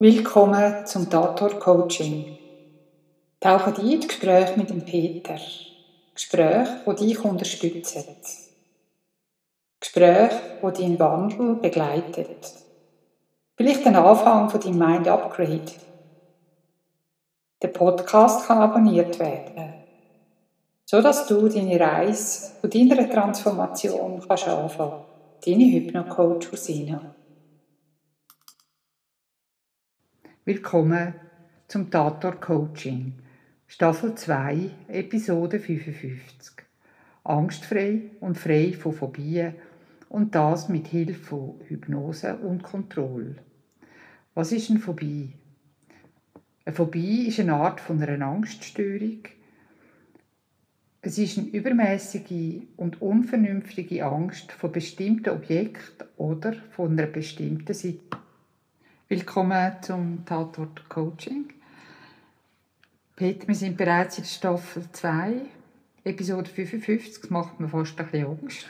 Willkommen zum Dator Coaching. Tauche ein in Gespräch mit dem Peter. Gespräch, wo dich unterstützen. Gespräch, wo deinen Wandel begleitet. Vielleicht den Anfang von deinem Mind Upgrade. Der Podcast kann abonniert werden, so dass du deine Reise zu deiner Transformation kannst anfangen. Deine Hypno-Coach Usina. Willkommen zum Tator Coaching, Staffel 2, Episode 55. Angstfrei und frei von Phobien und das mit Hilfe von Hypnose und Kontrolle. Was ist eine Phobie? Eine Phobie ist eine Art von einer Angststörung. Es ist eine übermäßige und unvernünftige Angst vor bestimmten Objekten oder von einer bestimmten Situation. Willkommen zum Tatort Coaching. Peter, wir sind bereits in Staffel 2, Episode 55. Das macht mir fast ein bisschen Angst.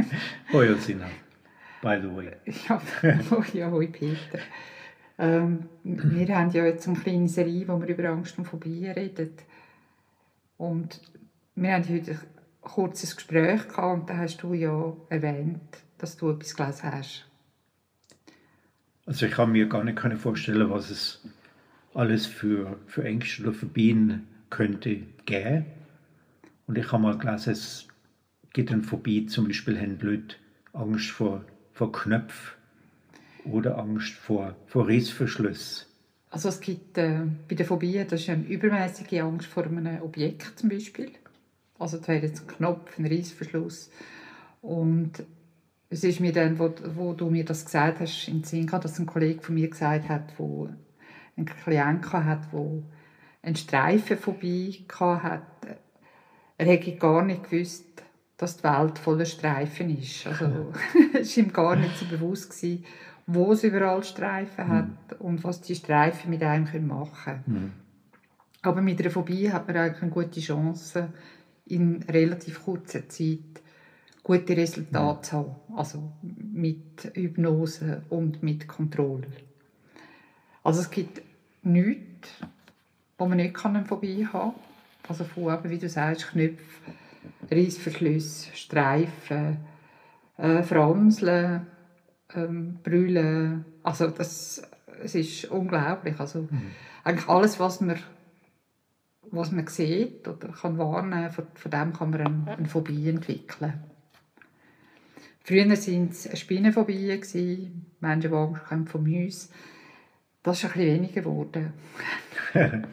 hoi, Sina. By the way. ja, ja, hoi, Peter. Ähm, wir haben ja jetzt eine kleine Serie, wo wir über Angst und Phobie reden. Und wir haben heute ein kurzes Gespräch gehabt und da hast du ja erwähnt, dass du etwas gelesen hast also ich kann mir gar nicht vorstellen, was es alles für, für Ängste oder Phobien könnte geben. Und ich habe mal gelesen, es gibt eine Phobie, zum Beispiel haben Leute Angst vor, vor Knöpfen oder Angst vor, vor Rissverschluss. Also es gibt äh, bei der Phobie, das ist eine übermäßige Angst vor einem Objekt zum Beispiel. Also da wäre jetzt ein Knopf, ein Rissverschluss. Und es ist mir dann, wo, wo du mir das gesagt hast, in Sinn gehabt, dass ein Kollege von mir gesagt hat, wo ein Klient hat, wo einen Streifen vorbei hat. Er hätte gar nicht gewusst, dass die Welt voller Streifen ist. Also es war ihm gar nicht so bewusst gewesen, wo es überall Streifen hat mhm. und was die Streifen mit einem machen können. Mhm. Aber mit einer Phobie hat man eigentlich eine gute Chance, in relativ kurzer Zeit gute Resultate zu haben. Also mit Hypnose und mit Kontrolle. Also es gibt nichts, wo man nicht kann vorbei haben kann. Also von eben, wie du sagst, Knöpfe, Reissverschlüsse, Streifen, äh, Franseln, ähm, Brüllen. Also das, es ist unglaublich. Also mhm. eigentlich alles, was man was man sieht oder kann wahrnehmen, von, von dem kann man eine, eine Phobie entwickeln. Früher waren es Spinnenphobien, Menschen, die Angst haben vor Mäusen. Das ist ein bisschen weniger geworden.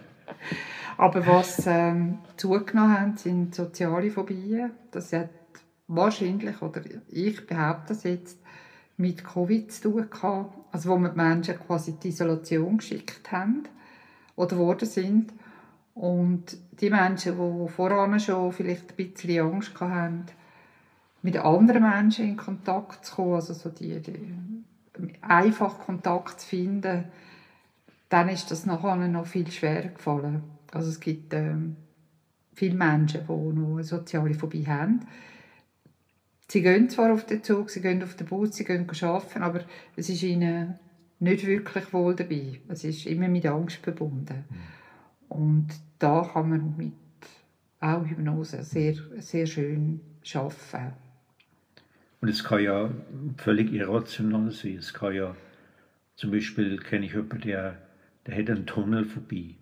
Aber was ähm, zugenommen hat, sind soziale Phobien. Das hat wahrscheinlich, oder ich behaupte das jetzt, mit Covid zu tun gehabt. Also wo wir die Menschen quasi die Isolation geschickt haben oder worden sind. Und die Menschen, die voran schon vielleicht ein bisschen Angst hatten, mit anderen Menschen in Kontakt zu kommen, also so die, die einfach Kontakt zu finden, dann ist das nachher noch viel schwerer gefallen. Also es gibt ähm, viele Menschen, die noch eine soziale Phobie haben. Sie gehen zwar auf den Zug, sie gehen auf den Bus, sie gehen arbeiten, aber es ist ihnen nicht wirklich wohl dabei. Es ist immer mit Angst verbunden. Und da kann man mit auch Hypnose sehr, sehr schön arbeiten. Und es kann ja völlig irrational sein. Es kann ja, zum Beispiel kenne ich jemanden, der, der hat einen Tunnel vorbei.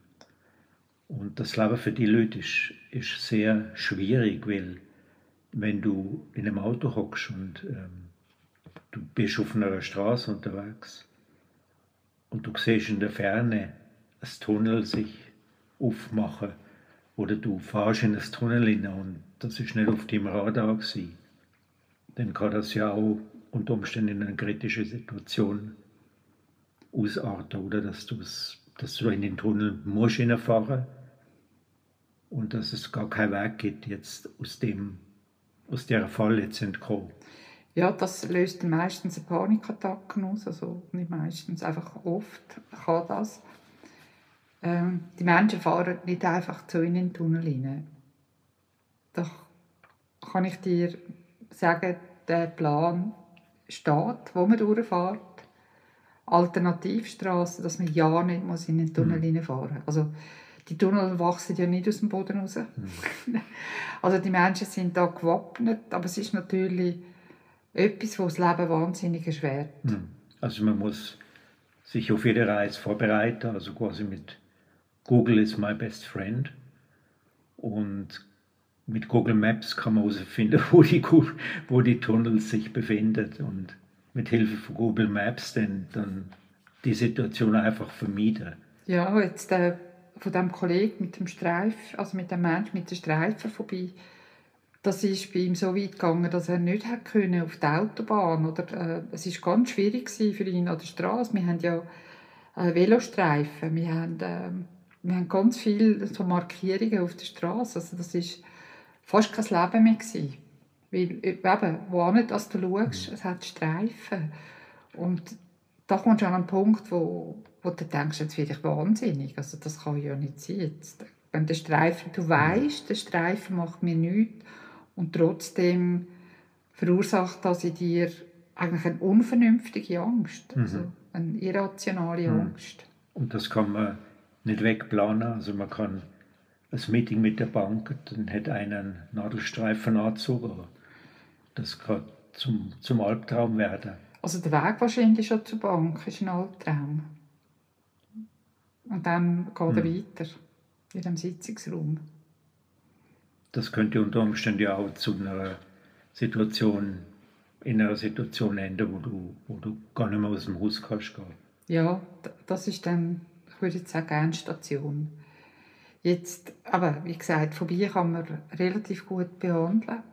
Und das Leben für die Leute ist, ist sehr schwierig, weil wenn du in einem Auto hockst und ähm, du bist auf einer Straße unterwegs und du siehst in der Ferne das Tunnel sich aufmachen oder du fahrst in das Tunnel hinein und das ist nicht auf dem Radar gewesen dann kann das ja auch unter Umständen in eine kritische Situation ausarten, oder dass, dass du in den Tunnel musst fahren und dass es gar keinen Weg gibt, jetzt aus, dem, aus der Falle zu entkommen. Ja, das löst meistens eine Panikattacke aus, also nicht meistens, einfach oft kann das. Ähm, die Menschen fahren nicht einfach zu in den Tunnel rein. Da kann ich dir sagen, der Plan steht, wo man durchfährt. Alternativstraßen, dass man ja nicht muss in den Tunnel Mhm. reinfahren muss. Also, die Tunnel wachsen ja nicht aus dem Boden raus. Mhm. Also die Menschen sind da gewappnet, aber es ist natürlich etwas, was das Leben wahnsinnig erschwert. Hm. Also man muss sich auf jede Reise vorbereiten, also quasi mit Google is my best friend. Und mit Google Maps kann man herausfinden, wo die, wo die Tunnels sich befinden. Und mit Hilfe von Google Maps dann, dann die Situation einfach vermeiden. Ja, jetzt äh, von dem Kollegen mit dem Streif, also mit dem Mensch mit den Streifen vorbei, das ist bei ihm so weit gegangen, dass er nicht hat können auf die Autobahn oder äh, es ist ganz schwierig für ihn an der Straße. Wir haben ja äh, Velostreifen, wir haben, ähm, wir haben ganz viele so Markierungen auf der Straße, also das ist fast kein Leben mehr gewesen. Weil, äh, eben, wo nicht, dass du schaust, es hat Streifen und da kommst du an einen Punkt, wo, wo du denkst, jetzt werde ich wahnsinnig. Also das kann ja nicht sein. Jetzt, wenn der Streifen, du weißt, der Streifen macht mir nichts und trotzdem verursacht das in dir eigentlich eine unvernünftige Angst, also eine irrationale Mhm. Angst. Und das kann man nicht wegplanen. Also man kann ein Meeting mit der Bank, dann hat einer einen Nadelstreifenanzug, aber das kann zum, zum Albtraum werden. Also der Weg wahrscheinlich schon zur Bank ist ein Albtraum. Und dann geht er Mhm. weiter in dem Sitzungsraum. Das könnte unter Umständen ja auch zu einer Situation, in einer Situation enden, wo du, wo du gar nicht mehr aus dem Haus kannst gehen. Ja, das ist dann, ich würde jetzt sagen, Endstation. Jetzt, aber wie gesagt, Phobie kann man relativ gut behandeln.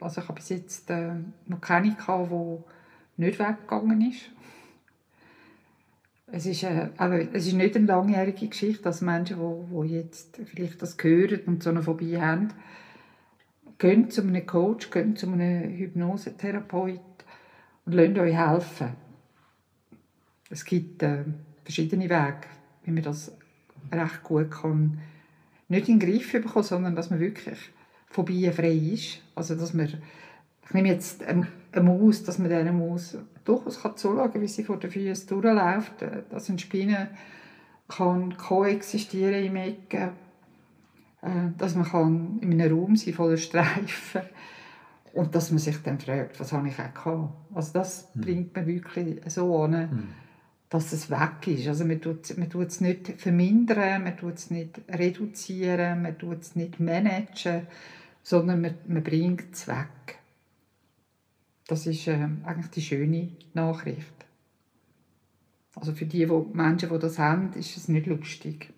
Also ich habe bis jetzt äh, noch keine gehabt, die nicht weggegangen ist. Es ist, äh, aber es ist nicht eine langjährige Geschichte, dass Menschen, die, die jetzt vielleicht das hören und so eine Phobie haben, gehen zu einem Coach, gehen zu einem Hypnosetherapeut und lassen euch helfen. Es gibt äh, verschiedene Wege, wie man das recht gut kann, nicht in den Griff bekommen, sondern dass man wirklich phobie-frei ist. Also, dass man, ich nehme jetzt eine, eine Maus, dass man dieser Maus durchaus kann zuschauen kann, wie sie vor den Füßen durchläuft, dass eine Spinne kann koexistieren im Ecken, äh, dass man kann in einem Raum sein voller Streifen. Und dass man sich dann fragt, was habe ich auch gehabt. Also das bringt man wirklich so an, dass es weg ist. Also man tut, es nicht vermindern, man tut es nicht reduzieren, man tut es nicht managen, sondern man, man bringt es weg. Das ist äh, eigentlich die schöne Nachricht. Also für die, die Menschen, die das haben, ist es nicht lustig.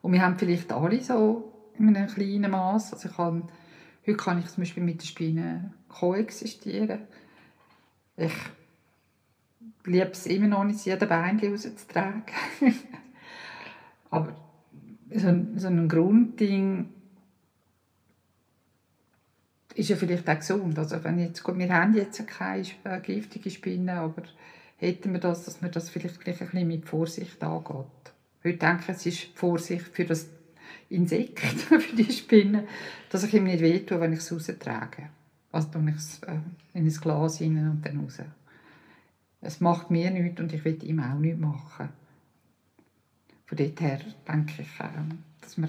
Und wir haben vielleicht alle so in einem kleinen Maß. Also ich kann, heute kann ich zum Beispiel mit der Spinne koexistieren. Ich liebe es immer noch nicht, jeden Bein rauszutragen. Aber so so ein Grundding ist ja vielleicht auch gesund. Also wenn jetzt, gut, wir haben jetzt keine äh, giftige Spinne, aber hätten wir das, dass man das vielleicht gleich ein bisschen mit Vorsicht angeht. Heute denke ich, es ist Vorsicht für das Insekt, für die Spinne, dass ich ihm nicht wehtue, wenn ich es raustrage. Also tue ich es äh, in ein Glas rein und dann raus. Es macht mir nichts und ich will ihm auch nichts machen. Von dort her denke ich, äh, dass wir,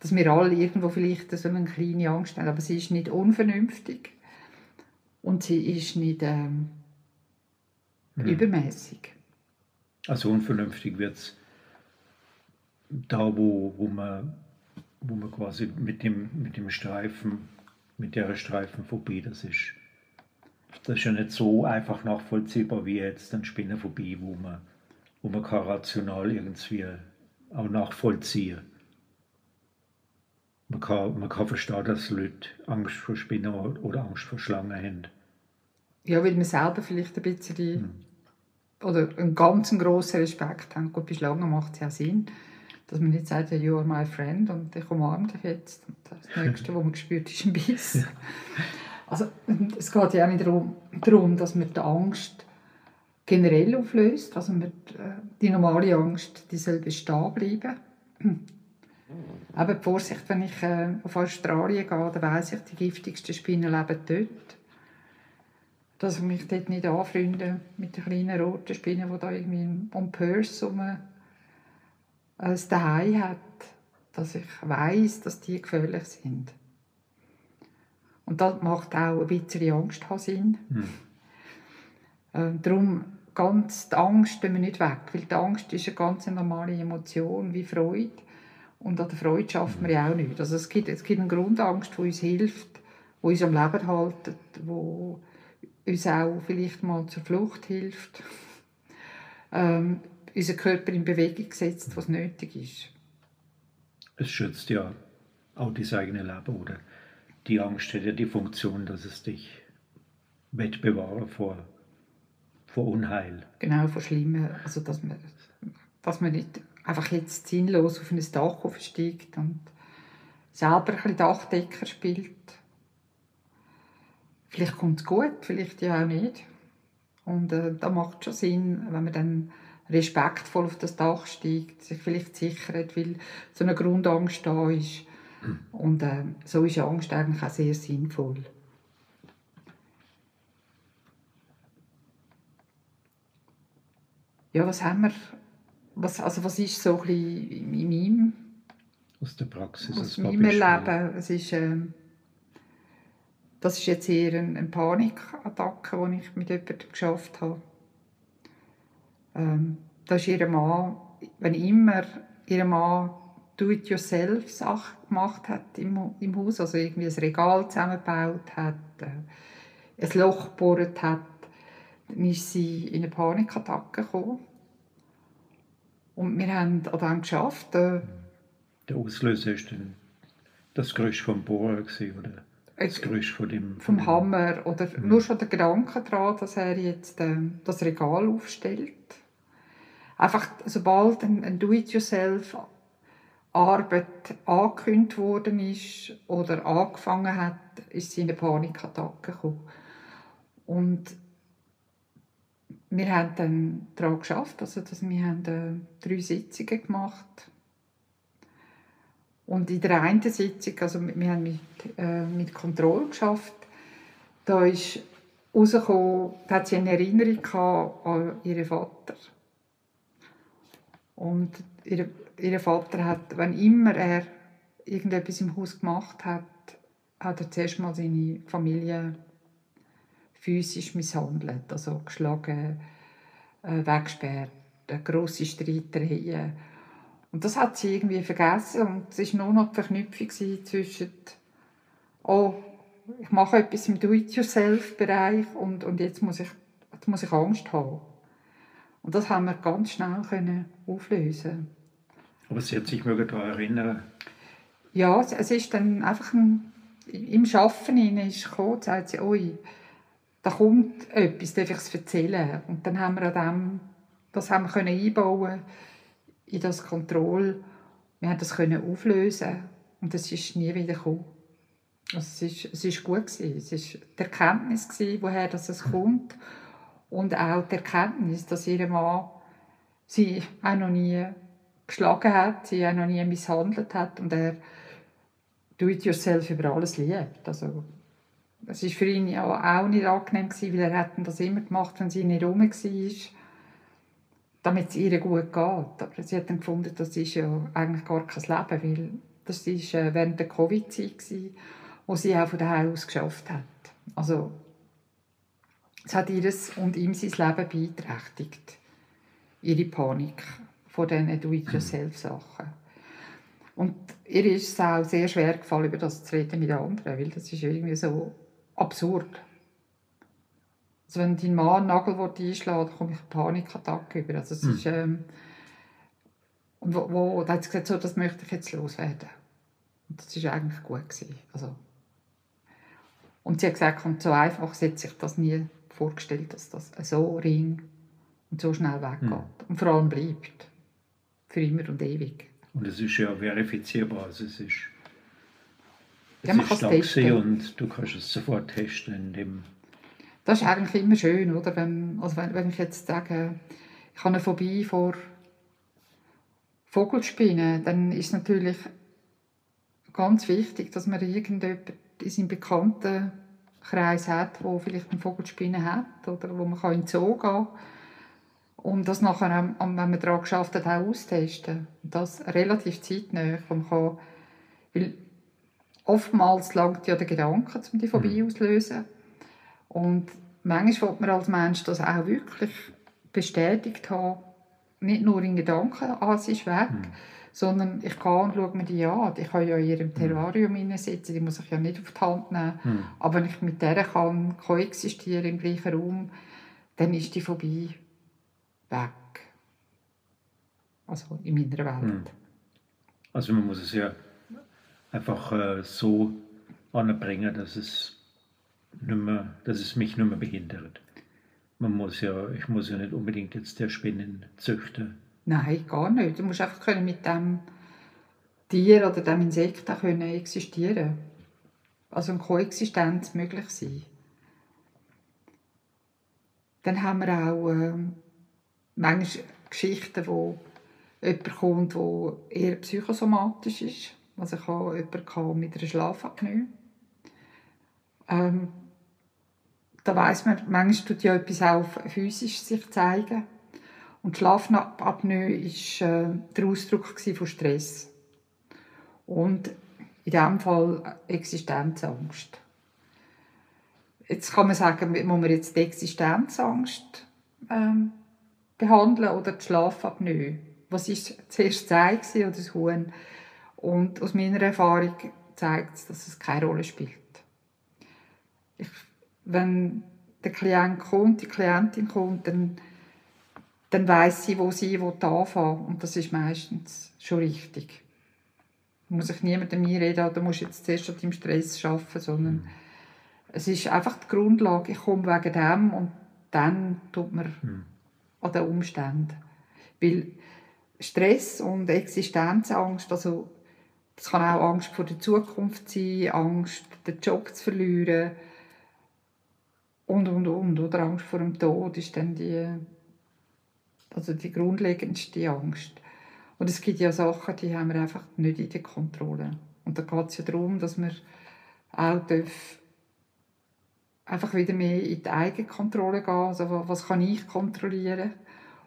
dass wir alle irgendwo vielleicht so eine kleine Angst haben. Aber sie ist nicht unvernünftig und sie ist nicht ähm, übermäßig. Also unvernünftig wird es da, wo, wo, man, wo man quasi mit dem, mit dem Streifen, mit der Streifenphobie, das ist, das ist ja nicht so einfach nachvollziehbar wie jetzt eine Spinnenphobie, wo man, wo man kann rational irgendwie auch nachvollziehen man kann, man kann verstehen, dass Leute Angst vor Spinnen oder Angst vor Schlangen haben. Ja, weil man selber vielleicht ein bisschen oder einen ganz grossen Respekt haben. Gut, bei Schlangen macht es ja Sinn, dass man nicht sagt, you are my friend und ich umarme dich jetzt. Und das Nächste, was man spürt, ist ein Biss. Also, es geht ja auch nicht darum, dass man die Angst generell auflöst. Also man, äh, die normale Angst, die soll bestehen bleiben. Aber die Vorsicht, wenn ich äh, auf Australien gehe, dann weiss ich, die giftigsten Spinnen leben dort. dass ich mich dort nicht anfreunde mit den kleinen roten Spinnen, die da irgendwie um Purse rum ein Daheim hat, dass ich weiß, dass die gefährlich sind. Und das macht auch ein bisschen Angst Sinn. Hm. Äh, darum ganz die Angst wir nicht weg, weil die Angst ist eine ganz normale Emotion wie Freude. Und an der Freude schafft man ja auch nicht. Also es gibt, es gibt eine Grundangst, die uns hilft, die uns am Leben hält, die uns auch vielleicht mal zur Flucht hilft. Ähm, unser Körper in Bewegung setzt, was nötig ist. Es schützt ja auch das eigene Leben, oder? Die Angst hat ja die Funktion, dass es dich bewahren vor, vor Unheil. Genau, vor Schlimmen. Also, dass man, dass man nicht einfach jetzt sinnlos auf ein Dach aufsteigt und selber ein bisschen Dachdecker spielt. Vielleicht kommt es gut, vielleicht ja auch nicht. Und äh, da macht schon Sinn, wenn man dann respektvoll auf das Dach steigt, sich vielleicht sichert, weil so eine Grundangst da ist. Und äh, so ist Angst eigentlich auch sehr sinnvoll. Ja, was haben wir, was, also was ist so ein bisschen in meinem, aus der Praxis, aus meinem Leben, es ist, äh, das ist jetzt eher eine, eine Panikattacke, die ich mit jemandem geschafft habe. Ähm, da ist ihr Mann, wenn immer ihr Mann Do-it-yourself-Sachen gemacht hat im, im Haus, also irgendwie ein Regal zusammengebaut hat, äh, ein Loch gebohrt hat, dann ist sie in eine Panikattacke gekommen. Und wir haben an dem geschafft. Äh, der Auslöser war dann das Geräusch vom Bohrer oder das Geräusch von dem... Vom Hammer oder mhm. nur schon der Gedanke daran, dass er jetzt äh, das Regal aufstellt. Einfach, sobald ein, ein Do-it-yourself Arbeit angekündigt worden ist oder angefangen hat, ist sie in eine Panikattacke gekommen. Und wir haben dann daran geschafft, also dass wir haben äh, drei Sitzungen gemacht und in der einen Sitzung, also wir haben mit, äh, mit Kontrolle geschafft, da ist rausgekommen, da hat sie eine Erinnerung an ihren Vater. Und ihre ihr Vater hat, wenn immer er irgendetwas im Haus gemacht hat, hat er zuerst mal seine Familie physisch misshandelt, also geschlagen, äh, weggesperrt, grosse Streitereien. Und das hat sie irgendwie vergessen und es war nur noch die Verknüpfung zwischen «Oh, ich mache etwas im Do-it-yourself-Bereich und, und jetzt, muss ich, jetzt muss ich Angst haben». Und das haben wir ganz schnell können auflösen aber sie hat sich mögen daran erinnern. Ja, es ist dann einfach ein, im Arbeiten hinein ist gekommen, sagt sie, oi, da kommt etwas, darf ich es erzählen? Und dann haben wir an dem, das haben wir können einbauen in das Kontroll. Wir haben das können auflösen und es ist nie wieder gekommen. Also es ist, es ist gut gewesen. Es ist die Erkenntnis gewesen, woher das es kommt und auch die Erkenntnis, dass ihr Mann sie auch noch nie geschlagen hat, sie ja noch nie misshandelt hat und er Do-it-yourself über alles liebt. Also, es war für ihn ja auch nicht angenehm weil er hat das immer gemacht, wenn sie nicht rum war, damit es ihr gut geht. Aber sie hat dann gefunden, das ist ja eigentlich gar kein Leben, weil das war äh, während der Covid-Zeit, wo sie auch von daheim aus geschafft hat. Also, es hat ihr und ihm sein Leben beeinträchtigt, ihre Panik von diesen Do-it-yourself-Sachen. Und ihr ist es auch sehr schwer gefallen, über das zu reden mit anderen, weil das ist irgendwie so absurd. Also wenn dein Mann einen Nagel einschlägt, dann komme ich eine Panikattacke über. Also es hm. ist, ähm, und wo, wo, da hat sie gesagt, so, das möchte ich jetzt loswerden. Und das war eigentlich gut. Gewesen. Also, und sie hat gesagt, und so einfach, sie hat sich das nie vorgestellt, dass das so ring und so schnell weggeht. Hm. Und vor allem bleibt für immer und ewig. Und es ist ja verifizierbar, also es ist, es ja, man ist da und du kannst es sofort testen. Indem das ist eigentlich immer schön, oder? Wenn, also wenn, wenn ich jetzt sage, ich habe eine Phobie vor Vogelspinnen, dann ist es natürlich ganz wichtig, dass man irgendjemand in seinem Bekanntenkreis Kreis hat, wo vielleicht eine Vogelspinne hat oder wo man in den Zoo gehen kann. Und das nachher, wenn man daran geschafft hat, auch austesten. Das relativ zeitnah. Man kann, weil oftmals langt ja der Gedanke, um die Phobie mhm. auszulösen. Und manchmal will man als Mensch das auch wirklich bestätigt haben. Nicht nur in Gedanken, ah, sie ist weg, mhm. Sondern ich gehe und schaue mir die an. Ich kann ja in ihrem mhm. Terrarium mhm. sitzen, die muss ich ja nicht auf die Hand nehmen. Mhm. Aber wenn ich mit der kann koexistieren im gleichen Raum, dann ist die vorbei weg. Also in meiner Welt. Mhm. Also man muss es ja einfach äh, so anbringen, dass es, nicht mehr, dass es mich nicht mehr behindert. Man muss ja, ich muss ja nicht unbedingt jetzt der Spinnen züchten. Nein, gar nicht. Du musst einfach können mit dem Tier oder dem Insekt auch können existieren. Also eine Koexistenz möglich sein. Dann haben wir auch äh, manchmal Geschichten, wo jemand kommt, der eher psychosomatisch ist. Also ich habe jemanden mit einer Schlafapnoe. Ähm, da weiß man, manchmal tut ja etwas auch physisch sich zeigen. Und Schlafapnoe war äh, der Ausdruck von Stress. Und in diesem Fall Existenzangst. Jetzt kann man sagen, muss man jetzt die Existenzangst ähm, behandeln oder die Schlafapnoe? Was war zuerst das Ei oder das Huhn? Und aus meiner Erfahrung zeigt es, dass es keine Rolle spielt. Ich, wenn der Klient kommt, die Klientin kommt, dann, dann weiß sie, wo sie anfangen will. Und das ist meistens schon richtig. Da muss ich niemandem einreden, da musst du jetzt zuerst an deinem Stress arbeiten, sondern mhm. es ist einfach die Grundlage, ich komme wegen dem und dann tut man mhm. an den Umständen. Weil Stress und Existenzangst, also das kann auch Angst vor der Zukunft sein, Angst, den Job zu verlieren und, und, und. Oder Angst vor dem Tod ist dann die, also die grundlegendste Angst. Und es gibt ja Sachen, die haben wir einfach nicht in der Kontrolle. Und da geht es ja darum, dass wir auch einfach wieder mehr in die Eigenkontrolle gehen. Also was kann ich kontrollieren?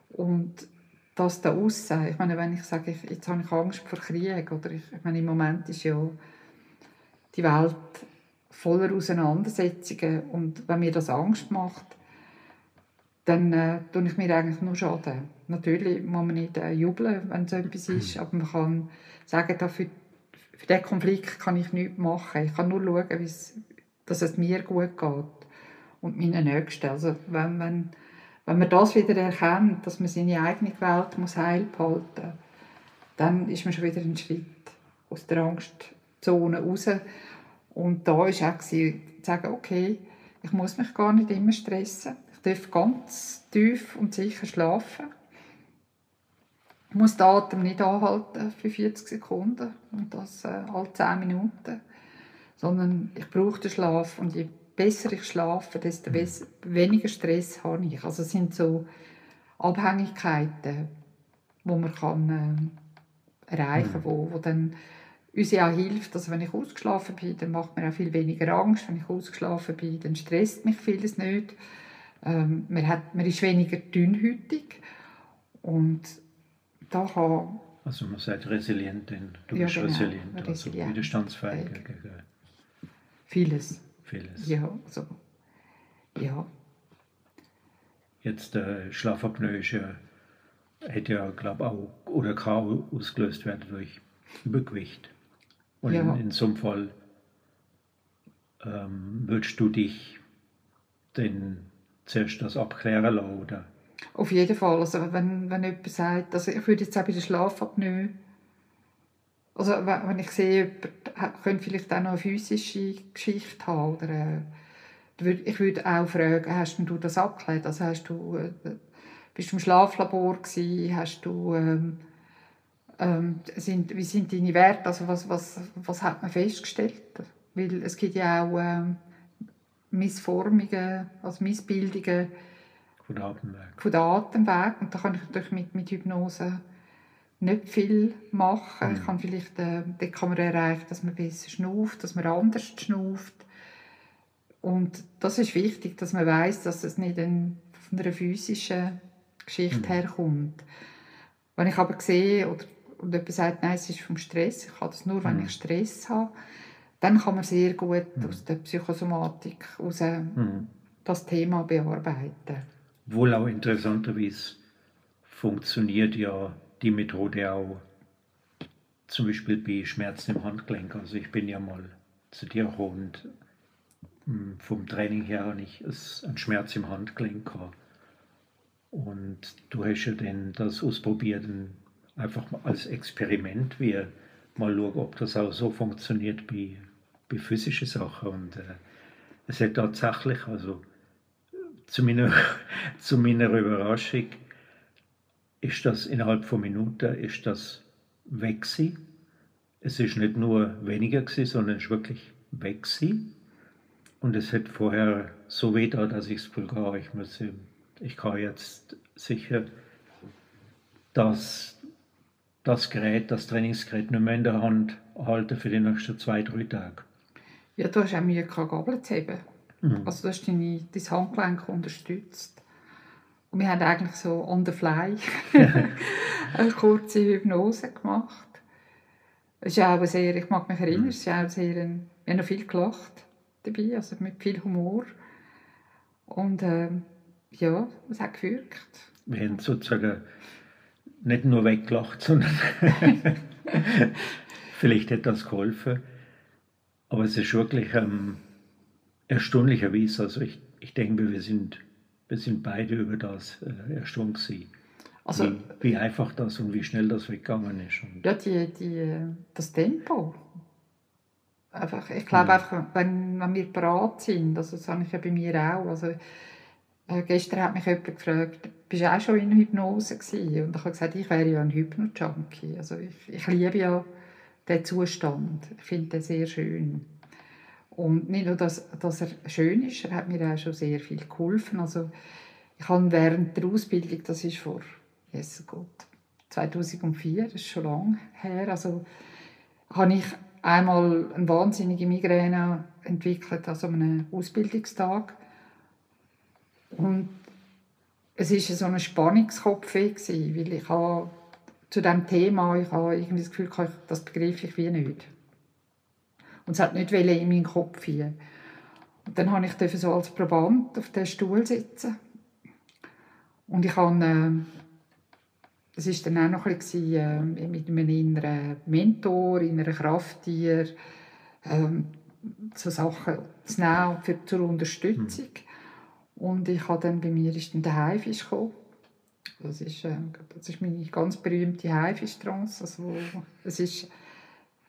Und das da aussen. Ich meine, wenn ich sage, jetzt habe ich Angst vor Krieg, oder ich, ich meine, im Moment ist ja die Welt voller Auseinandersetzungen und wenn mir das Angst macht, dann äh, tue ich mir eigentlich nur Schaden. Natürlich muss man nicht äh, jubeln, wenn so etwas ist, aber man kann sagen, dafür, für diesen Konflikt kann ich nichts machen. Ich kann nur schauen, dass es mir gut geht und meinen Nächsten. Also wenn, wenn wenn man das wieder erkennt, dass man seine eigene Welt muss heil behalten muss, dann ist man schon wieder einen Schritt aus der Angstzone raus. Und da war auch zu sagen, okay, ich muss mich gar nicht immer stressen. Ich darf ganz tief und sicher schlafen. Ich muss den Atem nicht anhalten für 40 Sekunden und das äh, alle 10 Minuten. Sondern ich brauche den Schlaf und je besser ich schlafe, desto besser, weniger Stress habe ich. Also es sind so Abhängigkeiten, wo man kann, äh, erreichen kann, mhm. wo, wo dann uns ja auch hilft. Also wenn ich ausgeschlafen bin, dann macht mir auch viel weniger Angst. Wenn ich ausgeschlafen bin, dann stresst mich vieles nicht. Ähm, man, hat, man ist weniger dünnhütig und da kann also man sagt resilient, denn du ja, bist genau, resilient, also resilient, widerstandsfähig gegen vieles vieles. Ja, so. Ja. Jetzt äh, Schlafapnoe ist ja, hätte ja, glaube auch, oder kann ausgelöst werden durch Übergewicht. Und ja. in, in so einem Fall ähm, würdest du dich denn zuerst das abklären lassen? Auf jeden Fall. Also wenn, wenn jemand sagt, also ich würde jetzt auch bei der Schlafapnoe also wenn ich sehe, jemand könnte vielleicht auch noch eine physische Geschichte haben. Oder, äh, ich würde auch fragen, hast du das abgeklärt? Also hast du, äh, bist du im Schlaflabor gewesen? Hast du, ähm, ähm, sind, wie sind deine Werte? Also was, was, was hat man festgestellt? Weil es gibt ja auch ähm, Missformungen, also Missbildungen von der Atemweg. Von der Atemweg. Und da kann ich natürlich mit, mit Hypnose nicht viel machen. Mhm. Ich kann vielleicht, äh, dort kann man erreichen, dass man besser schnauft, dass man anders schnauft. Und das ist wichtig, dass man weiß, dass es nicht von einer physischen Geschichte mhm. herkommt. Wenn ich aber sehe oder, oder jemand sagt, nein, es ist vom Stress, ich habe das nur, wenn mhm. ich Stress habe, dann kann man sehr gut mhm. aus der Psychosomatik heraus mhm. das Thema bearbeiten. Wohl auch interessanterweise funktioniert ja die Methode auch zum Beispiel bei Schmerzen im Handgelenk. Also ich bin ja mal zu dir gekommen und hm, vom Training her habe ich einen Schmerz im Handgelenk gehabt. Und du hast ja dann das ausprobiert, einfach als Experiment, wie mal schauen, ob das auch so funktioniert bei, bei physischen Sachen. Und äh, es hat tatsächlich, also zu meiner, zu meiner Überraschung, ist das innerhalb von Minuten ist das weg gewesen. Es ist nicht nur weniger gewesen, sondern es ist wirklich weg gewesen. Und es hat vorher so weh da, dass ich es habe, ich muss, ich kann jetzt sicher das, das Gerät, das Trainingsgerät nicht mehr in der Hand halten für die nächsten zwei, drei Tage. Ja, du hast auch Mühe gehabt, Gabel zu heben. Mhm. Also du hast deine, dein Handgelenk unterstützt. Und wir haben eigentlich so on the fly eine kurze Hypnose gemacht. Es ist auch sehr, ich mag mich erinnern, mhm. es ist auch sehr, wir haben noch viel gelacht dabei, also mit viel Humor. Und äh, ja, es hat gewirkt. Wir haben sozusagen nicht nur weggelacht, sondern vielleicht hat das geholfen. Aber es ist wirklich ähm, erstaunlicherweise, also ich, ich denke, wir sind, wir sind beide über das äh, erstaunt gewesen. Also, wie, wie, einfach das und wie schnell das weggegangen ist. Und ja, die, die, das Tempo. Einfach, ich glaube ja. einfach, wenn, wenn wir bereit sind, also das habe ich ja bei mir auch, also äh, gestern hat mich jemand gefragt, bist du auch schon in Hypnose gewesen? Und ich habe gesagt, ich wäre ja ein Hypno-Junkie. Also ich, ich liebe ja den Zustand. Ich finde den sehr schön. Und nicht nur, dass, dass er schön ist, er hat mir auch schon sehr viel geholfen. Also ich habe während der Ausbildung, das ist vor Jesus Gott, 2004, das ist schon lange her, also habe ich einmal eine wahnsinnige Migräne entwickelt an so einem Ausbildungstag. Und es war so ein Spannungskopf, weil ich habe zu diesem Thema, ich habe irgendwie das Gefühl, das begreife ich wie nicht. Und es hat nicht in meinen Kopf hier. Und dann durfte ich so als Proband auf dem Stuhl sitzen. Und ich habe äh, es war dann auch noch ein bisschen, äh, mit einem inneren Mentor, inneren Krafttier, ähm, so Sachen zu nehmen für, zur Unterstützung. Mhm. Und ich habe dann, bei mir ist dann der Haifisch gekommen. Das ist, äh, das ist meine ganz berühmte Haifisch-Trance. Also, es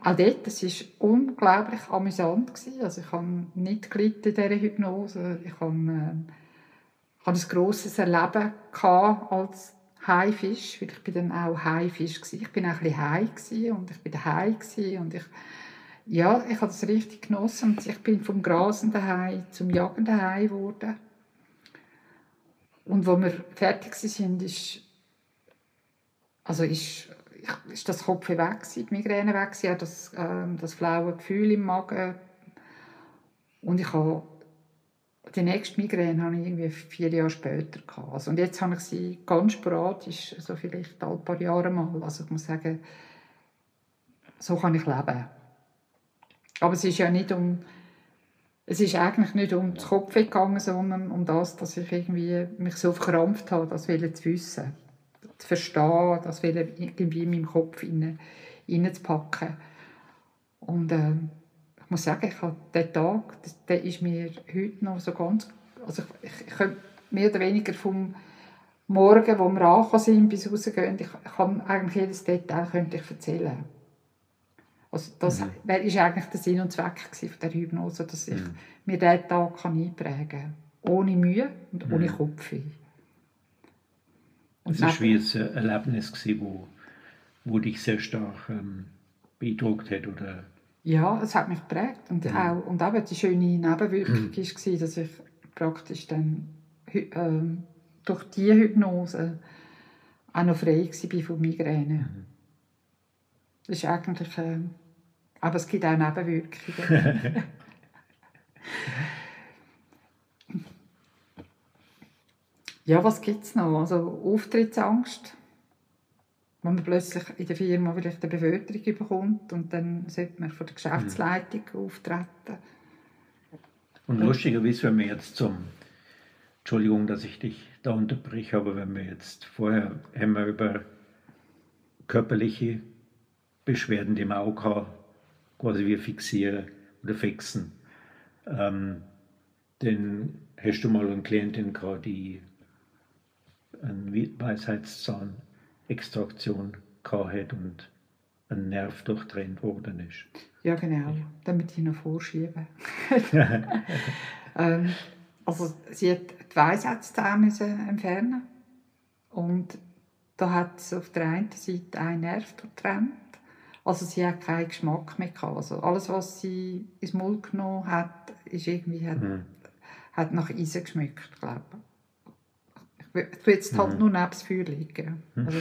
auch dort, es war unglaublich amüsant. Also ich habe nicht gelitten in dieser Hypnose. Ich habe, äh, ich habe ein grosses Erleben als Haifisch, weil ich bin dann auch Haifisch gewesen. Ich bin auch ein bisschen Hai und ich bin daheim und ich ja, ich habe das richtig genossen und ich bin vom grasenden Hai zum jagenden Hai geworden. Und wo wir fertig sind, ist also ist, ist das Kopf weg die Migräne weg das, äh, das flaue Gefühl im Magen und ich habe die nächste Migräne hatte ich irgendwie vier Jahre später. Also, und jetzt habe ich sie ganz sporadisch, so vielleicht ein paar Jahre mal. Also ich muss sagen, so kann ich leben. Aber es ist ja nicht um, es ist eigentlich nicht um den Kopf gegangen, sondern um das, dass ich irgendwie mich so verkrampft habe, das zu wissen, zu verstehen, das irgendwie in meinem Kopf reinzupacken. Und äh, ich muss sagen, ich habe den Tag, der ist mir heute noch so ganz, also ich, ich, ich mehr oder weniger vom Morgen, wo wir angekommen sind, bis rausgehen, ich, ich kann eigentlich jedes Detail könnte ich erzählen. Also das mhm. ist eigentlich der Sinn und Zweck von der Hypnose, dass ich mhm. mir diesen Tag kann einprägen kann. Ohne Mühe und mhm. ohne Kopfweh. Es war wie ein Erlebnis, das wo, wo dich sehr stark ähm, beeindruckt hat oder ja, es hat mich geprägt. Und, mhm. auch, und eben die schöne Nebenwirkung mhm. war, dass ich praktisch dann ähm, durch diese Hypnose auch noch frei war von Migräne. Mhm. Das ist eigentlich, äh, aber es gibt auch Nebenwirkungen. ja, was gibt es noch? Also Auftrittsangst, wenn man plötzlich in der Firma vielleicht eine Beförderung bekommt und dann sollte man von der Geschäftsleitung mhm. auftreten. Und lustigerweise, wenn wir jetzt zum, Entschuldigung, dass ich dich da unterbreche, aber wenn wir jetzt vorher haben wir über körperliche Beschwerden, die man auch kann, quasi wie fixieren oder fixen. Ähm, dann hast du mal eine Klientin gehabt, die eine Weisheitszahn-Extraktion gehabt und ein Nerv durchtrennt worden ist. Ja, genau, damit ich noch vorschieben. ähm, also sie hat die Weisheitszähne entfernen und da hat es auf der einen Seite einen Nerv getrennt. Also sie hat keinen Geschmack mehr gehabt. Also alles, was sie ins Mund genommen hat, ist irgendwie, hat, mhm. hat nach Eisen geschmeckt, glaube ich. Ich will jetzt halt mhm. nur neben das Feuer liegen. Mhm. Also,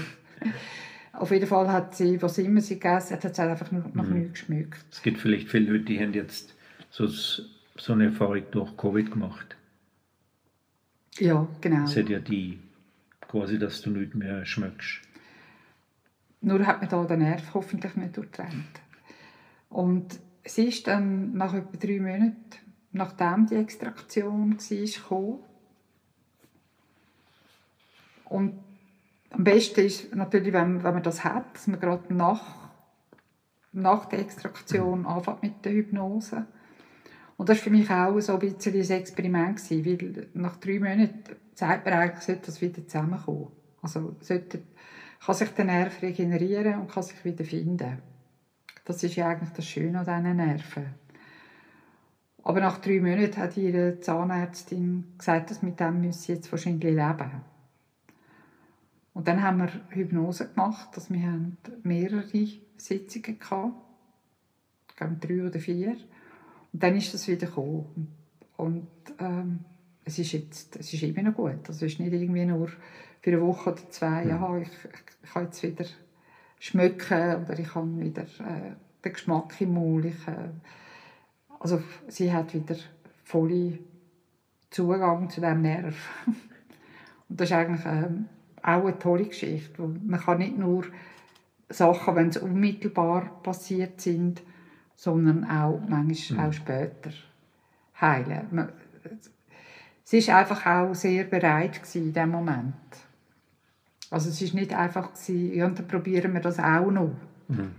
auf jeden Fall hat sie, was immer sie gegessen hat, hat sie einfach nur nach mhm. nichts geschmeckt. Es gibt vielleicht viele Leute, die haben jetzt so, so eine Erfahrung durch Covid gemacht. Ja, genau. Das hat ja die, quasi, dass du nicht mehr schmeckst. Nur hat man da den Nerv hoffentlich nicht durchtrennt. Und sie ist dann nach etwa drei Monaten, nachdem die Extraktion war, gekommen. Und am besten ist natürlich, wenn, wenn man das hat, dass man gerade nach, nach der Extraktion anfängt mit der Hypnose. Und das war für mich auch so ein bisschen ein Experiment, weil nach drei Monaten zeigt man eigentlich, sollte das wieder zusammenkommen. Also sollte, kann sich der Nerv regenerieren und kann sich wieder finden. Das ist ja eigentlich das Schöne an diesen Nerven. Aber nach drei Monaten hat ihre Zahnärztin gesagt, dass mit dem müsse jetzt wahrscheinlich leben. Und dann haben wir Hypnose gemacht, dass wir haben mehrere Sitzungen hatten, ich drei oder vier. Und dann ist das wieder gekommen. Und ähm, es ist jetzt, es ist immer noch gut. Also es ist nicht irgendwie nur für eine Woche oder zwei, mhm. ja, ich, ich kann jetzt wieder schmecken oder ich kann wieder äh, den Geschmack im Mund. Ich, äh, also sie hat wieder vollen Zugang zu diesem Nerv. Und das ist eigentlich ähm, auch eine tolle Geschichte. Man kann nicht nur Sachen, wenn sie unmittelbar passiert sind, sondern auch manchmal mhm. auch später heilen. Man, sie war einfach auch sehr bereit in diesem Moment. Also es war nicht einfach, gewesen, ja, dann probieren wir das auch noch. Mhm.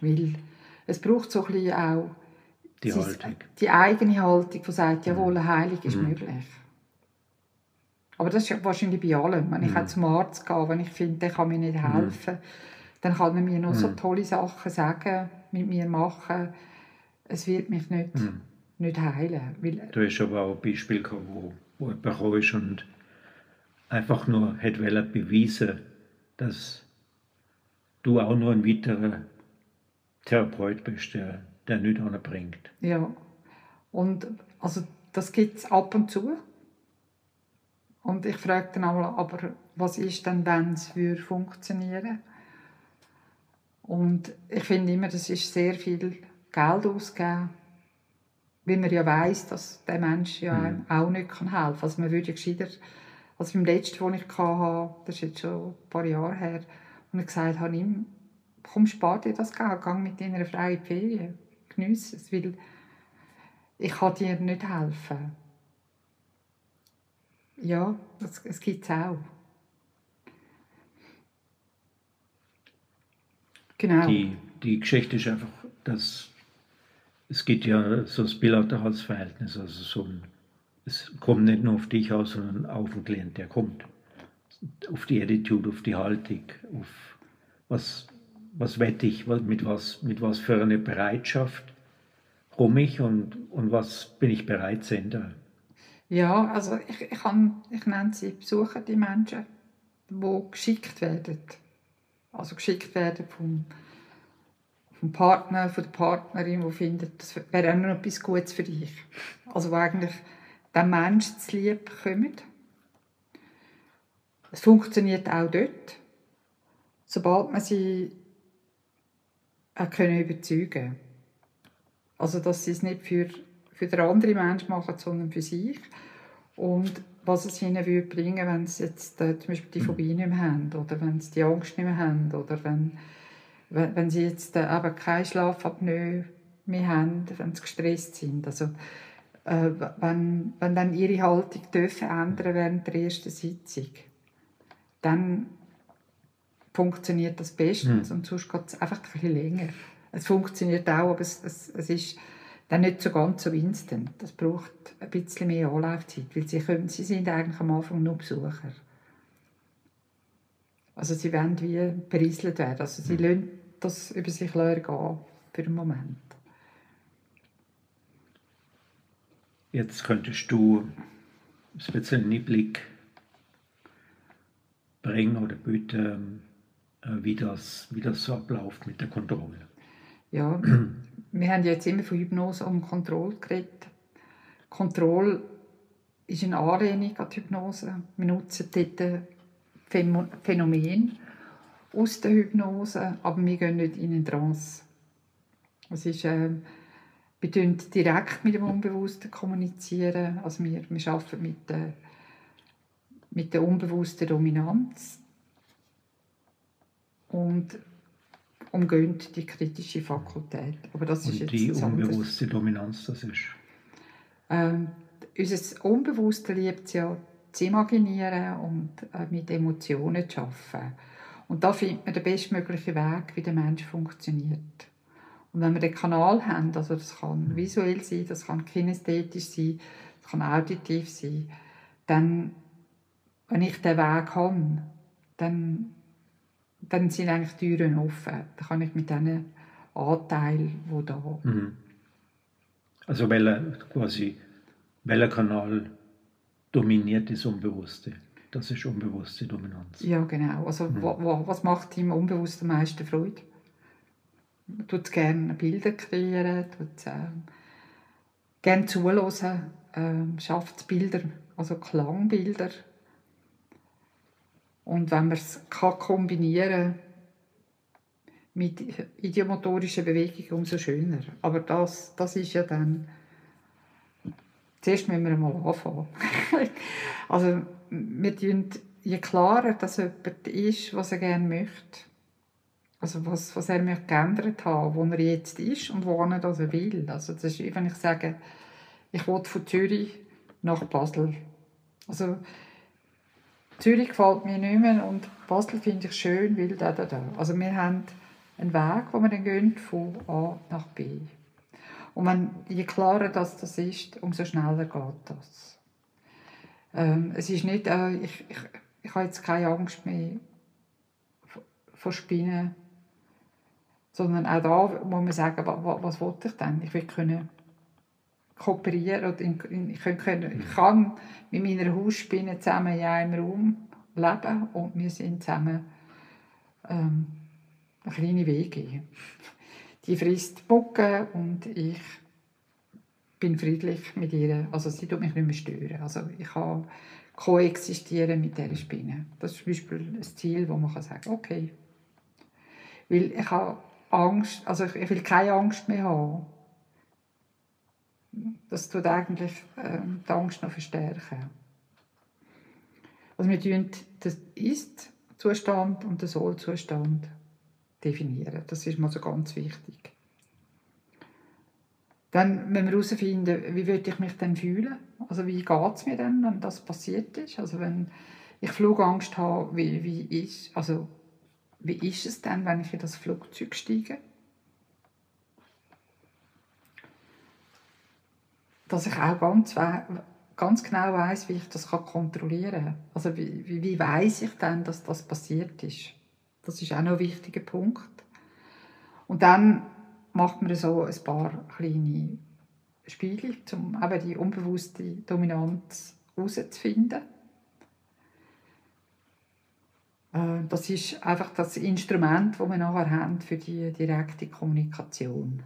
Weil es braucht so ein bisschen auch die, Haltung. die eigene Haltung, die sagt, jawohl, eine Heilung ist mhm. möglich. Aber das ist wahrscheinlich bei allem. Wenn ich mhm. zum Arzt gehe, wenn ich finde, der kann mir nicht mhm. helfen, mhm. dann kann er mir noch so mhm. tolle Sachen sagen, mit mir machen. Es wird mich nicht, mhm. nicht heilen. Weil, du hast aber auch ein Beispiel gehabt, wo, wo jemand ist und einfach nur hat beweisen dass du auch nur ein weiterer Therapeut bist, der, der nichts bringt. Ja, und also das gibt es ab und zu. Und ich frage dann auch, aber was ist denn, wenn es funktionieren Und ich finde immer, das ist sehr viel Geld ausgeben, weil man ja weiß, dass der Mensch ja mhm. auch nicht helfen kann. Also man würde ja gescheiter, also beim letzten, den ich hatte, das ist jetzt schon ein paar Jahre her, und ich gesagt habe, ihm, komm, spar dir das Geld, geh mit deiner Frau in Ferien, geniesse es, weil ich kann dir nicht helfen. Ja, das, es gibt es auch. Genau. Die, die Geschichte ist einfach, dass es geht ja so das bilaterales Verhältnis, also so ein, es kommt nicht nur auf dich aus, sondern auf den Klient, der kommt. Auf die Attitude, auf die Haltung, auf was, was wette ich, mit was, mit was für eine Bereitschaft komme ich und, und was bin ich bereit zu ändern. Ja, also ich, ich, kann, ich nenne sie besuchen die Menschen, die geschickt werden. Also geschickt werden vom, vom Partner, von der Partnerin, die findet, das wäre auch noch etwas Gutes für dich. Also eigentlich den Menschen zu lieb kommen. Es funktioniert auch dort, sobald man sie auch können überzeugen Also dass sie es nicht für für den anderen Menschen machen, sondern für sich. Und was es ihnen würde bringen wenn sie jetzt äh, zum Beispiel die Phobie nicht mehr haben oder wenn sie die Angst nicht mehr haben oder wenn, wenn, wenn sie jetzt äh, eben keine Schlafapnoe mehr haben, wenn sie gestresst sind. Also, äh, wenn, wenn dann ihre Haltung dürfen ändern während der ersten Sitzung, dann funktioniert das bestens mhm. und sonst geht es einfach ein bisschen länger. Es funktioniert auch, aber es, es, es ist dann nicht so ganz so instant. Das braucht ein bisschen mehr Anlaufzeit, weil sie, können, sie sind eigentlich am Anfang nur Besucher. Also sie wollen wie berieselt werden. Also sie mhm. lassen das über sich gehen für einen Moment. Jetzt könntest du ein bisschen Einblick bringen oder bieten, äh, wie das, wie das so abläuft mit der Kontrolle. Ja, wir haben jetzt immer von Hypnose und Kontrolle geredet. Kontrolle ist eine Anlehnung an die Hypnose. Wir nutzen dort Phänomen aus der Hypnose, aber wir gehen nicht in eine Trance. Es ist, äh, wir kommunizieren direkt mit dem Unbewussten. kommunizieren. Also wir, wir arbeiten mit der, mit der unbewussten Dominanz. Und umgehen die kritische Fakultät. Aber das ist Und die unbewusste anderes. Dominanz, das ist? Ähm, unser Unbewusste liebt es ja zu imaginieren und äh, mit Emotionen zu arbeiten. Und da findet man den bestmöglichen Weg, wie der Mensch funktioniert. Und wenn wir den Kanal haben, also das kann mhm. visuell sein, das kann kinästhetisch sein, das kann auditiv sein, dann, wenn ich den Weg habe, dann dann sind eigentlich Türen offen. Da kann ich mit diesen Anteilen, die da... Mhm. Also welcher, quasi, welcher Kanal dominiert das Unbewusste? Das ist unbewusste Dominanz. Ja, genau. Also mhm. was macht ihm unbewusst am meisten Freude? Tut gerne Bilder kreieren, tut äh, gerne zuhören, äh, schafft Bilder, also Klangbilder und wenn man es kombinieren kann mit idiomotorischen Bewegungen, umso schöner. Aber das, das ist ja dann... Zuerst müssen wir mal anfangen. also wir tun, je klarer dass jemand ist, was er gerne möchte, also was, was er möchte geändert haben, wo er jetzt ist und wo er das will. Also das ist, wenn ich sage, ich will von Zürich nach Basel. Also Zürich gefällt mir nicht mehr und Basel finde ich schön, weil da, da, da. Also wir haben einen Weg, wo wir dann gehen, von A nach B. Und wenn, je klarer das, das ist, umso schneller geht das. Ähm, es ist nicht, äh, ich, ich, ich habe jetzt keine Angst mehr vor Spinnen, sondern auch da muss man sagen, was, was will ich denn? Ich will können kooperieren oder in, in, ich, können, ich kann mit meiner Hausspinne zusammen in einem Raum leben und wir sind zusammen ähm, eine kleine Wege. Die frisst Bucke und ich bin friedlich mit ihr. Also sie tut mich nicht mehr stören. Also ich kann koexistieren mit dieser Spinne. Das ist zum Beispiel ein Ziel, wo man sagen kann, okay. Weil ich habe Angst, also ich will keine Angst mehr haben das tut eigentlich äh, die Angst noch verstärken. Also wir definieren den Ist-Zustand und den Soll-Zustand definieren. Das ist mal so ganz wichtig. Dann müssen wir herausfinden, wie würde ich mich denn fühlen? Also wie geht es mir denn, wenn das passiert ist? Also wenn ich Flugangst habe, wie, wie, ist, also, wie ist es denn, wenn ich in das Flugzeug steige? dass ich auch ganz, ganz genau weiß, wie ich das kontrollieren kann. Also wie, wie, wie weiß ich denn, dass das passiert ist? Das ist auch noch ein wichtiger Punkt. Und dann macht man so ein paar kleine Spiele, um eben die unbewusste Dominanz herauszufinden. Äh, das ist einfach das Instrument, das wir nachher haben für die direkte Kommunikation.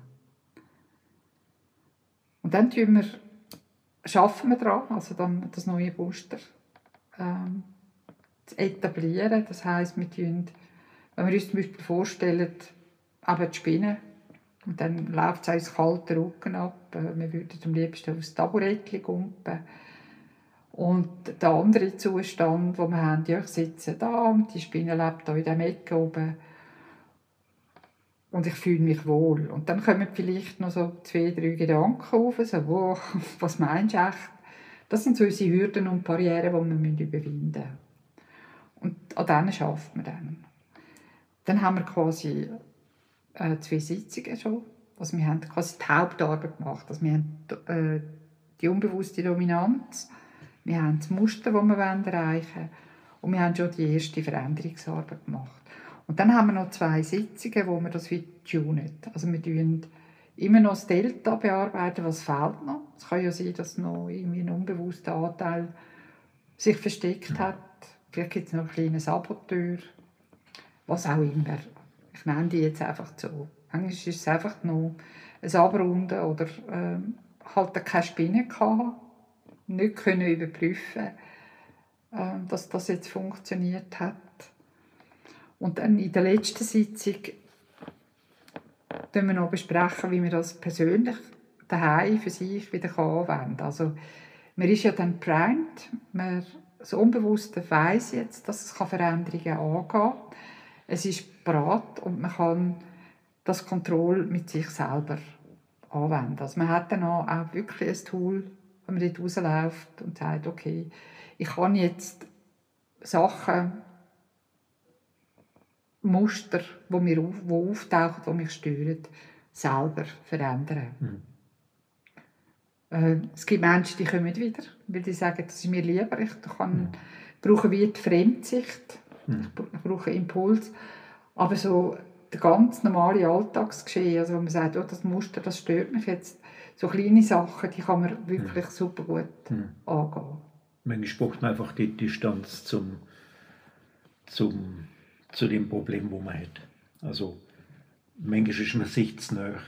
Und dann tun wir, schaffen wir daran, also dann das neue Muster ähm, zu etablieren. Das heisst, wir tun, wenn wir uns zum Beispiel vorstellen, eben die Spinne, und dann läuft es uns kalten Rücken ab. Äh, wir würden am liebsten aufs Taburettchen gumpen. Und der andere Zustand, wo wir haben, ja, ich sitze da und die Spinne lebt da in der Ecke oben und ich fühle mich wohl. Und dann kommen vielleicht noch so zwei, drei Gedanken auf, so, wow, was meinst du echt? Das sind so unsere Hürden und Barrieren, die wir überwinden müssen. Und an denen schafft man dann. Dann haben wir quasi äh, zwei Sitzungen schon. Also wir haben quasi die Hauptarbeit gemacht. Also wir haben äh, die unbewusste Dominanz, wir haben das Muster, das wir erreichen wollen und wir haben schon die erste Veränderungsarbeit gemacht. Und dann haben wir noch zwei Sitzungen, wo wir das wieder tunen. Also wir tun immer noch das Delta bearbeiten, was fehlt noch. Es kann ja sein, dass noch irgendwie ein unbewusster Anteil sich versteckt hat. Vielleicht gibt es noch einen kleinen Saboteur. Was auch immer. Ich nenne die jetzt einfach so. Manchmal ist es einfach nur ein Abrunden oder ähm, halt keine Spinne gehabt. Nicht können überprüfen, äh, dass das jetzt funktioniert hat. Und dann in der letzten Sitzung besprechen wir noch besprechen, wie man das persönlich daheim für sich wieder anwenden kann. Also, man ist ja dann primed, man das Unbewusste weiß jetzt, dass es Veränderungen angehen kann. Es ist bereit und man kann das Kontroll mit sich selber anwenden. Also man hat dann auch wirklich ein Tool, wenn man dort rausläuft und sagt, okay, ich kann jetzt Sachen Muster, wo mir auf, wo auftauchen, wo mich stören, selber verändern. Mhm. Äh, es gibt Menschen, die kommen wieder, weil die sagen, das ist mir lieber, ich kann, mhm. brauche wie die Fremdsicht, mhm. ich brauche Impuls, aber so der ganz normale Alltagsgeschehen, also wo man sagt, oh, das Muster, das stört mich jetzt, so kleine Sachen, die kann man wirklich mhm. super gut mhm. angehen. Manchmal braucht man einfach die Distanz zum, zum zu dem Problem, wo man hat. Also manchmal ist man sich zu nahe.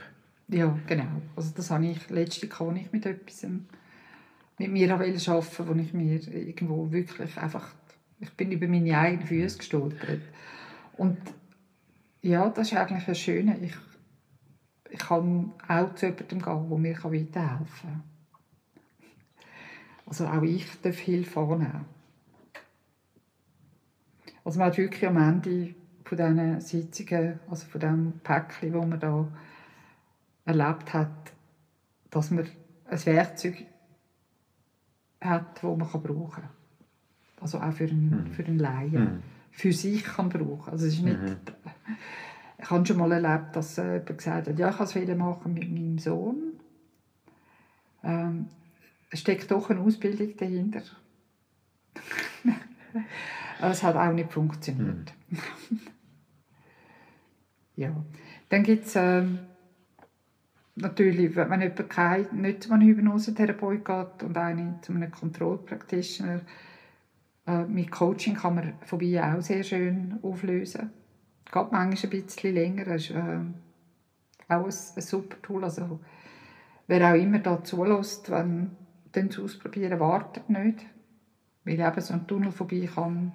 Ja, genau. Also das habe ich, letzte kann ich mit etwas mit mir arbeiten, wo ich mir irgendwo wirklich einfach, ich bin über meine eigenen Füße gestolpert. Und ja, das ist eigentlich das Schöne. Ich, ich kann auch zu jemandem gehen, der mir weiterhelfen kann. Also auch ich darf Hilfe annehmen. Also man hat wirklich am Ende von diesen Sitzungen, also von dem Päckchen, das man da erlebt hat, dass man ein Werkzeug hat, das man brauchen kann. Also auch für einen, mhm. für einen Laien. Mhm. Für sich kann brauchen. Also es ist nicht, mhm. Ich habe schon mal erlebt, dass jemand gesagt hat, ja, ich kann es machen mit meinem Sohn. Ähm, es steckt doch eine Ausbildung dahinter. Es hat auch nicht funktioniert. Mhm. ja. Dann gibt es äh, natürlich, wenn jemand kein, nicht zu einem Hypnosetherapeut geht und eine zu einem Kontrollpractitioner, äh, mit Coaching kann man Phobien auch sehr schön auflösen. Geht manchmal ein bisschen länger, das ist äh, auch ein, ein, super Tool. Also, wer auch immer da zulässt, wenn es ausprobieren, wartet nicht. Weil eben so ein Tunnel vorbei kann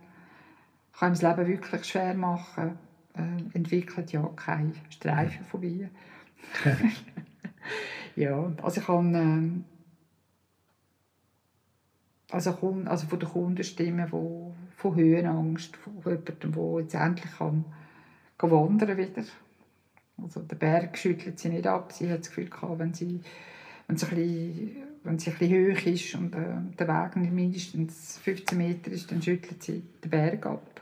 kann das Leben wirklich schwer machen, äh, entwickelt ja keine Streifen vorbei. ja, also ich habe äh, also, also von der Kundenstimme, wo, von Höhenangst, von jemandem, der jetzt endlich kann, kann wandern wieder. Also der Berg schüttelt sie nicht ab. Sie hat das Gefühl gehabt, wenn sie, wenn sie, bisschen, wenn sie ein bisschen hoch ist und äh, der Weg mindestens 15 Meter ist, dann schüttelt sie den Berg ab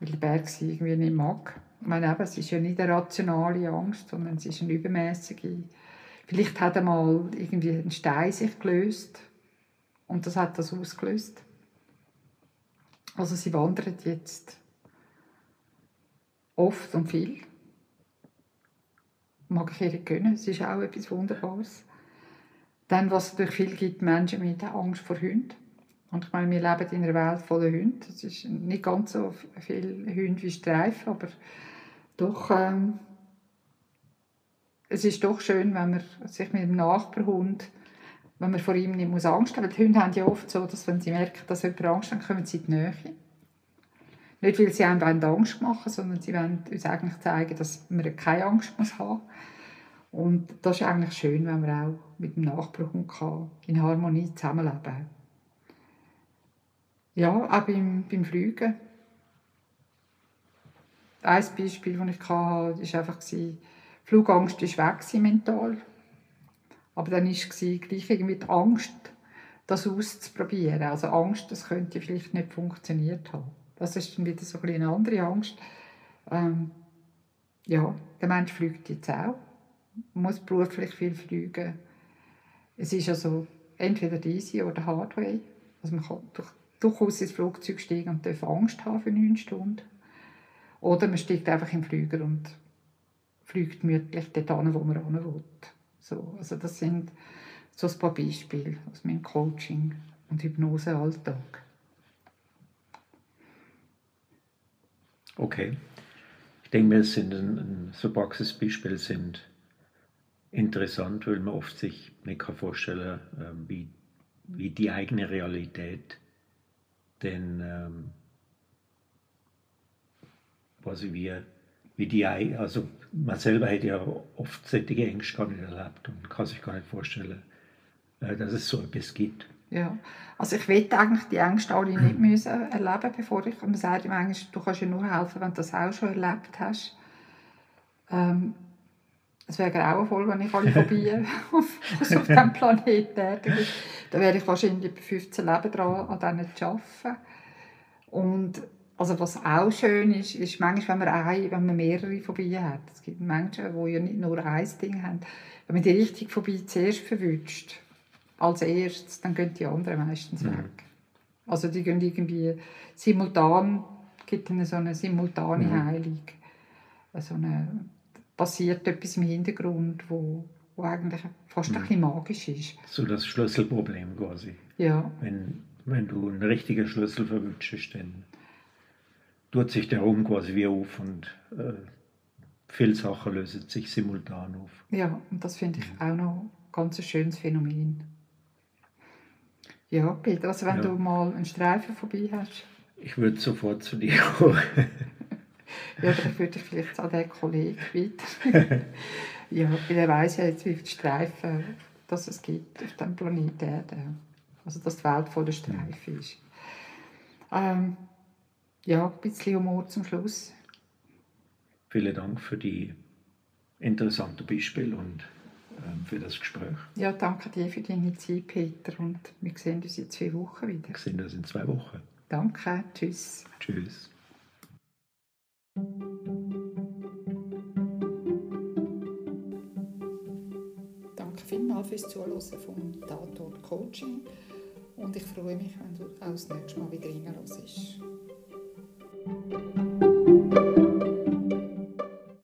weil der Berg sie irgendwie nicht mag. Ich meine, eben, es ist ja nicht eine rationale Angst, sondern es ist eine übermäßige. Vielleicht hat einmal irgendwie ein Stein sich gelöst und das hat das ausgelöst. Also sie wandert jetzt oft und viel. Mag ich ihr gönnen, es ist auch etwas Wunderbares. Dann, was es durch viel gibt, Menschen mit Angst vor Hunden. Und ich meine, wir leben in einer Welt voller Hunde. Es ist nicht ganz so viel Hunde wie Streifen, aber doch, ähm, es ist doch schön, wenn man sich mit dem Nachbarhund, wenn man vor ihm nicht Angst haben muss. Die Hunde haben ja oft so, dass wenn sie merken, dass jemand Angst hat, kommen sie in die Nähe. Nicht, weil sie einem Angst machen sondern sie wollen uns eigentlich zeigen, dass man keine Angst muss haben Und das ist eigentlich schön, wenn man auch mit dem Nachbarn kann, in Harmonie zusammenleben Ja, auch beim, beim Fliegen. Ein Beispiel, das ich hatte, war einfach, Flugangst war weg mental. Aber dann war gleich irgendwie die Angst, das auszuprobieren. Also Angst, das könnte vielleicht nicht funktioniert haben. Das ist dann wieder so eine andere Angst. Ähm, ja, der Mensch fliegt jetzt auch, muss beruflich viel fliegen. Es ist also entweder easy oder Hardway. Also man kann durch, durchaus ins Flugzeug steigen und darf Angst haben für neun Stunden. Oder man steigt einfach im Flüger und fliegt gemütlich dort wo man hin will. So, also das sind so ein paar Beispiele aus meinem Coaching- und Hypnosealltag. Okay. Ich denke mir, sind ein, so Praxisbeispiele sind interessant, weil man oft sich nicht vorstellen kann, ähm, wie, wie die eigene Realität denn ähm, quasi wie, wie die also man selber hat ja oft solche Ängste gar nicht erlebt und kann sich gar nicht vorstellen, äh, dass es so etwas gibt. Ja, also ich will eigentlich die Ängste alle nicht müssen erleben, bevor ich, man sagt im Englischen, du kannst ja nur helfen, wenn du das auch schon erlebt hast. Ähm, es wäre grauenvoll, wenn ich alle Phobien auf, auf diesem Planeten hätte. Da wäre ich wahrscheinlich bei 15 Leben dran, an denen zu arbeiten. Und also was auch schön ist, ist manchmal, wenn man, eine, wenn man mehrere Phobien hat. Es gibt Menschen, die ja nicht nur ein Ding haben. Wenn man die richtige Phobie zuerst verwünscht, als erstes, dann gehen die anderen meistens mhm. weg. Also die gehen irgendwie simultan, gibt es so eine simultane mhm. Heilung. So eine, passiert etwas im Hintergrund, wo, wo eigentlich fast mhm. ein bisschen magisch ist. So das Schlüsselproblem quasi. Ja. Wenn, wenn du einen richtigen Schlüssel verwünschst, dann tut sich der Raum quasi wie auf und äh, viele Sachen lösen sich simultan auf. Ja, und das finde ich mhm. auch noch ein ganz schönes Phänomen. Ja, Peter, also wenn ja. du mal einen Streifen vorbei hast. Ich würde sofort zu dir kommen. ja, dann würde ich vielleicht an den Kollegen weiter. ja, weil er weiß ja jetzt, wie viele Streifen dass es gibt auf diesem Planeten Erde. Also, dass die Welt voller Streifen ist. Ähm, ja, ein bisschen Humor zum Schluss. Vielen Dank für die interessanten Beispiele und für das Gespräch. Ja, danke dir für deine Zeit, Peter. Und wir sehen uns in zwei Wochen wieder. Wir sehen uns in zwei Wochen. Danke, tschüss. Tschüss. Danke vielmals fürs Zuhören vom Tatort Coaching und ich freue mich, wenn du auch das nächste Mal wieder reinhörst.